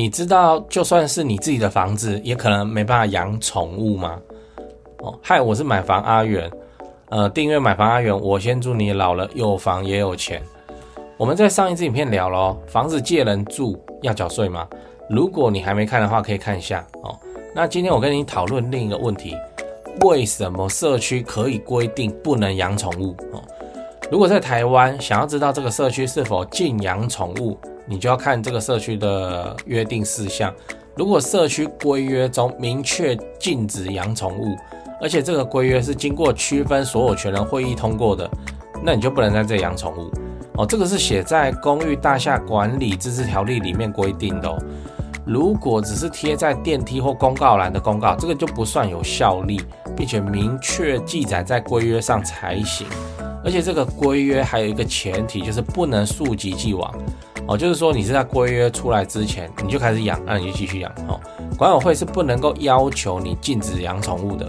你知道，就算是你自己的房子，也可能没办法养宠物吗？哦，嗨，我是买房阿元，呃，订阅买房阿元，我先祝你老了有房也有钱。我们在上一支影片聊了，房子借人住要缴税吗？如果你还没看的话，可以看一下哦。那今天我跟你讨论另一个问题：为什么社区可以规定不能养宠物？哦，如果在台湾想要知道这个社区是否禁养宠物，你就要看这个社区的约定事项。如果社区规约中明确禁止养宠物，而且这个规约是经过区分所有权人会议通过的，那你就不能在这里养宠物。哦，这个是写在《公寓大厦管理自治条例》里面规定的哦。如果只是贴在电梯或公告栏的公告，这个就不算有效力，并且明确记载在规约上才行。而且这个规约还有一个前提，就是不能溯及既往。哦，就是说你是在规约出来之前你就开始养，那你就继续养。哦，管委会是不能够要求你禁止养宠物的。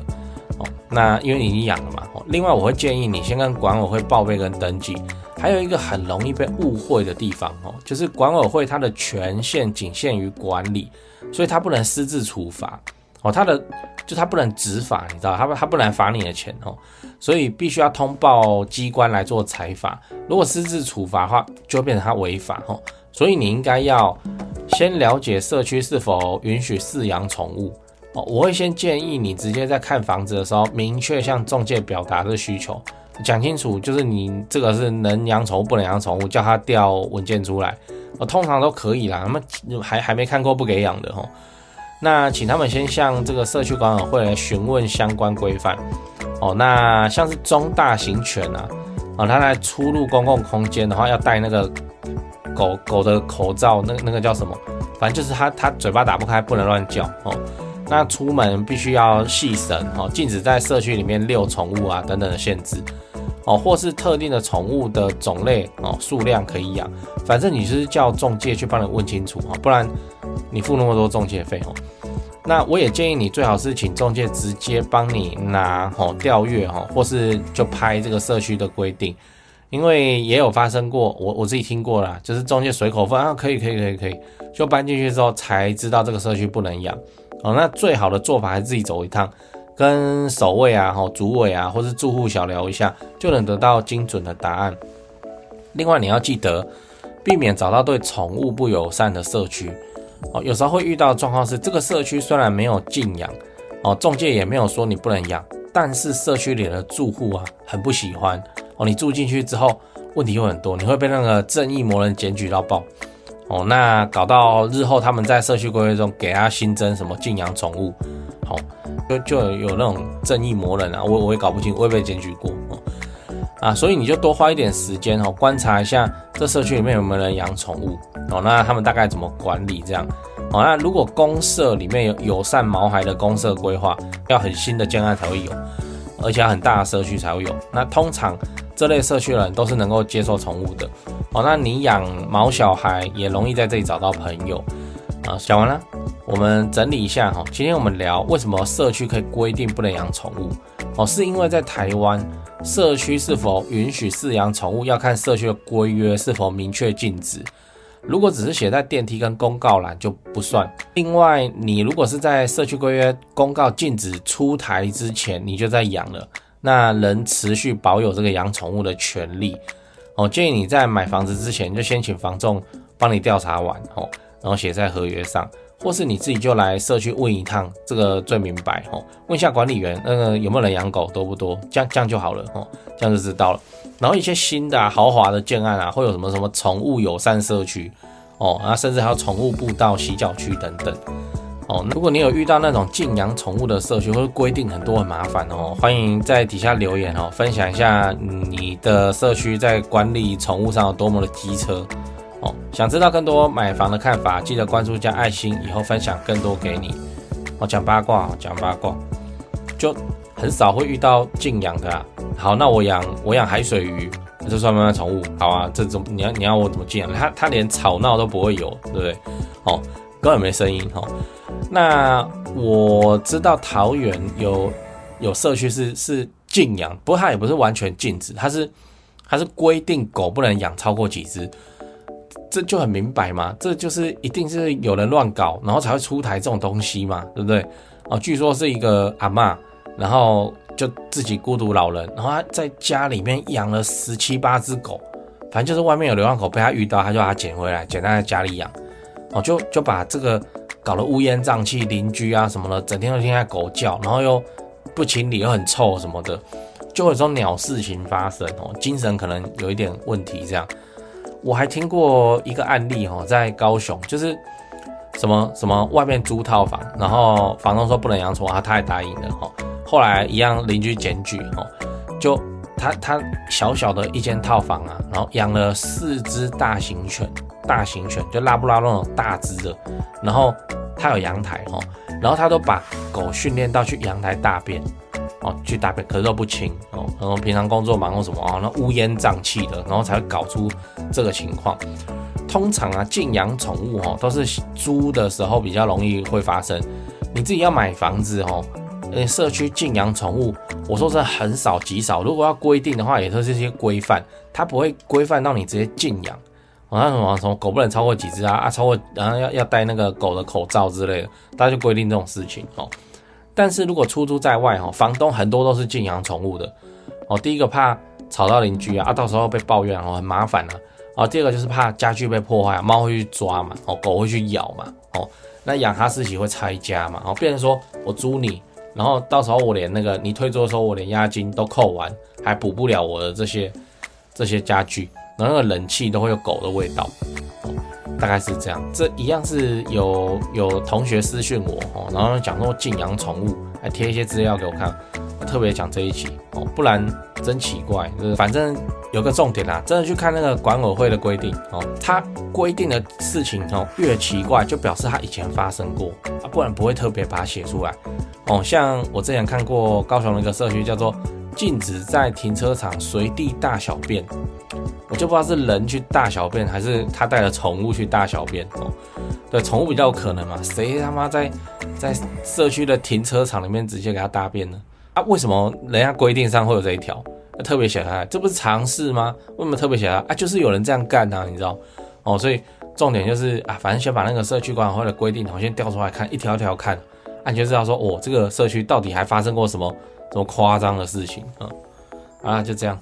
哦，那因为你已经养了嘛。哦，另外我会建议你先跟管委会报备跟登记。还有一个很容易被误会的地方哦，就是管委会它的权限仅限于管理，所以它不能私自处罚哦，他的就他不能执法，你知道，他不它不能罚你的钱哦，所以必须要通报机关来做裁罚。如果私自处罚的话，就变成他违法哦。所以你应该要先了解社区是否允许饲养宠物哦。我会先建议你直接在看房子的时候，明确向中介表达这需求。讲清楚，就是你这个是能养宠物，不能养宠物，叫他调文件出来，我通常都可以啦。那么还还没看过不给养的哦，那请他们先向这个社区管委会来询问相关规范哦。那像是中大型犬啊，哦，它来出入公共空间的话，要戴那个狗狗的口罩，那那个叫什么？反正就是它它嘴巴打不开，不能乱叫哦。那出门必须要系绳哦，禁止在社区里面遛宠物啊等等的限制。哦，或是特定的宠物的种类哦，数量可以养，反正你就是叫中介去帮你问清楚哈，不然你付那么多中介费哦。那我也建议你最好是请中介直接帮你拿哦调阅哈，或是就拍这个社区的规定，因为也有发生过，我我自己听过啦，就是中介随口问啊可以可以可以可以，就搬进去之后才知道这个社区不能养哦。那最好的做法还是自己走一趟。跟守卫啊、吼主委啊，或是住户小聊一下，就能得到精准的答案。另外，你要记得避免找到对宠物不友善的社区哦。有时候会遇到状况是，这个社区虽然没有禁养哦，中介也没有说你不能养，但是社区里的住户啊很不喜欢哦。你住进去之后，问题会很多，你会被那个正义魔人检举到爆哦。那搞到日后他们在社区规约中给他新增什么禁养宠物，好。就就有那种正义魔人啊，我我也搞不清，我也被检举过哦，啊，所以你就多花一点时间哦，观察一下这社区里面有没有人养宠物？哦，那他们大概怎么管理这样？哦，那如果公社里面有友善毛孩的公社规划，要很新的建案才会有，而且要很大的社区才会有，那通常这类社区人都是能够接受宠物的。哦，那你养毛小孩也容易在这里找到朋友。啊，讲完了。我们整理一下哈，今天我们聊为什么社区可以规定不能养宠物。哦，是因为在台湾社区是否允许饲养宠物要看社区的规约是否明确禁止，如果只是写在电梯跟公告栏就不算。另外，你如果是在社区规约公告禁止出台之前你就在养了，那仍持续保有这个养宠物的权利哦。建议你在买房子之前就先请房仲帮你调查完哦，然后写在合约上。或是你自己就来社区问一趟，这个最明白哦。问一下管理员，那个有没有人养狗，多不多？这样这样就好了哦，这样就知道了。然后一些新的、豪华的建案啊，会有什么什么宠物友善社区哦，啊甚至还有宠物步道、洗脚区等等哦。如果你有遇到那种禁养宠物的社区，或者规定很多很麻烦哦，欢迎在底下留言哦，分享一下你的社区在管理宠物上有多么的机车。哦。想知道更多买房的看法，记得关注加爱心，以后分享更多给你。哦，讲八卦，讲八卦，就很少会遇到禁养的啦。好，那我养我养海水鱼，这算不算宠物？好啊，这种你要你要我怎么禁养？它它连吵闹都不会有，对不对？哦，根本没声音。哦，那我知道桃园有有社区是是禁养，不过它也不是完全禁止，它是它是规定狗不能养超过几只。这就很明白嘛，这就是一定是有人乱搞，然后才会出台这种东西嘛，对不对？哦，据说是一个阿嬷，然后就自己孤独老人，然后他在家里面养了十七八只狗，反正就是外面有流浪狗被他遇到，他就把它捡回来，捡在家里养，哦，就就把这个搞得乌烟瘴气，邻居啊什么的，整天都听见狗叫，然后又不清理，又很臭什么的，就有这种鸟事情发生哦，精神可能有一点问题这样。我还听过一个案例哦，在高雄，就是什么什么外面租套房，然后房东说不能养宠物，他他也答应了哈。后来一样邻居检举哦，就他他小小的一间套房啊，然后养了四只大型犬，大型犬就拉布拉多那种大只的，然后他有阳台哦，然后他都把狗训练到去阳台大便。哦，去大便，可是都不清哦。然后平常工作忙或什么哦，那乌烟瘴气的，然后才会搞出这个情况。通常啊，禁养宠物哦，都是租的时候比较容易会发生。你自己要买房子哦，呃，社区禁养宠物，我说是很少极少。如果要规定的话，也是这些规范，它不会规范到你直接禁养。哦，那什么什么狗不能超过几只啊啊，超过然后要要戴那个狗的口罩之类的，大家就规定这种事情哦。但是如果出租在外，哈，房东很多都是禁养宠物的，哦，第一个怕吵到邻居啊，啊，到时候被抱怨哦，很麻烦啊，哦，第二个就是怕家具被破坏，猫会去抓嘛，哦，狗会去咬嘛，哦，那养哈士奇会拆家嘛，哦，变成说我租你，然后到时候我连那个你退租的时候，我连押金都扣完，还补不了我的这些这些家具，然后那个冷气都会有狗的味道。大概是这样，这一样是有有同学私讯我哦，然后讲说禁养宠物，还贴一些资料给我看，特别讲这一集哦，不然真奇怪，就是反正有个重点啦，真的去看那个管委会的规定哦，它规定的事情哦越奇怪，就表示它以前发生过啊，不然不会特别把它写出来哦。像我之前看过高雄的一个社区叫做禁止在停车场随地大小便。就不知道是人去大小便，还是他带了宠物去大小便哦。对，宠物比较可能嘛？谁他妈在在社区的停车场里面直接给他大便呢？啊，为什么人家规定上会有这一条？特别写他，这不是常识吗？为什么特别写他？啊，就是有人这样干啊，你知道？哦，所以重点就是啊，反正先把那个社区管委会的规定，我先调出来看，一条一条看，啊，你就知道说，哦，这个社区到底还发生过什么什么夸张的事情啊？啊，就这样。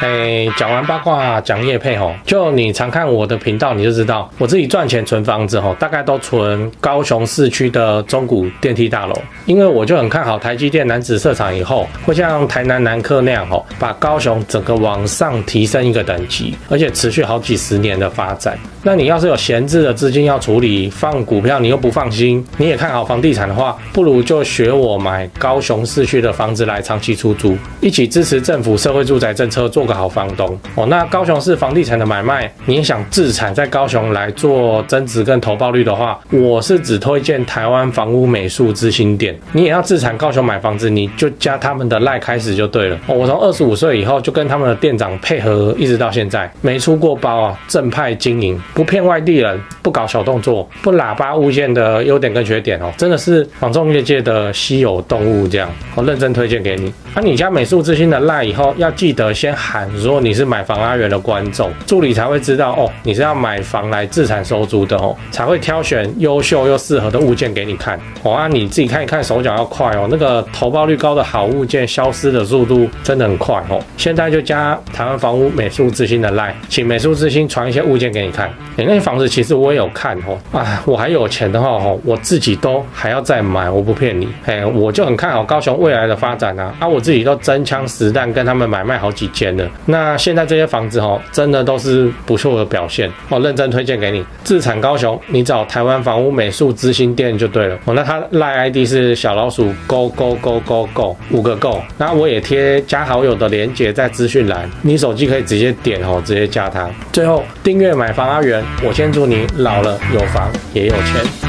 哎，讲完八卦，讲业配吼，就你常看我的频道，你就知道我自己赚钱存房子吼，大概都存高雄市区的中古电梯大楼，因为我就很看好台积电男子设厂以后，会像台南南科那样吼，把高雄整个往上提升一个等级，而且持续好几十年的发展。那你要是有闲置的资金要处理，放股票你又不放心，你也看好房地产的话，不如就学我买高雄市区的房子来长期出租，一起支持政府社会住宅政策做个好房东哦，那高雄市房地产的买卖，你也想自产在高雄来做增值跟投报率的话，我是只推荐台湾房屋美术之星店。你也要自产高雄买房子，你就加他们的赖开始就对了。我从二十五岁以后就跟他们的店长配合，一直到现在没出过包啊，正派经营，不骗外地人，不搞小动作，不喇叭物件的优点跟缺点哦，真的是房仲业界的稀有动物这样，我认真推荐给你。那、啊、你加美术之星的赖以后，要记得先喊。说你是买房阿元的观众，助理才会知道哦，你是要买房来自产收租的哦，才会挑选优秀又适合的物件给你看哦。啊，你自己看一看，手脚要快哦，那个投报率高的好物件消失的速度真的很快哦。现在就加台湾房屋美术之星的赖请美术之星传一些物件给你看。哎，那些房子其实我也有看哦，啊，我还有钱的话哦，我自己都还要再买，我不骗你，哎，我就很看好高雄未来的发展啊，啊，我自己都真枪实弹跟他们买卖好几间了。那现在这些房子哦，真的都是不错的表现，哦认真推荐给你。自产高雄，你找台湾房屋美术之星店就对了。哦，那他赖 ID 是小老鼠 Go Go Go Go Go 五个 Go，那我也贴加好友的连接在资讯栏，你手机可以直接点哦，直接加他。最后订阅买房阿我先祝你老了有房也有钱。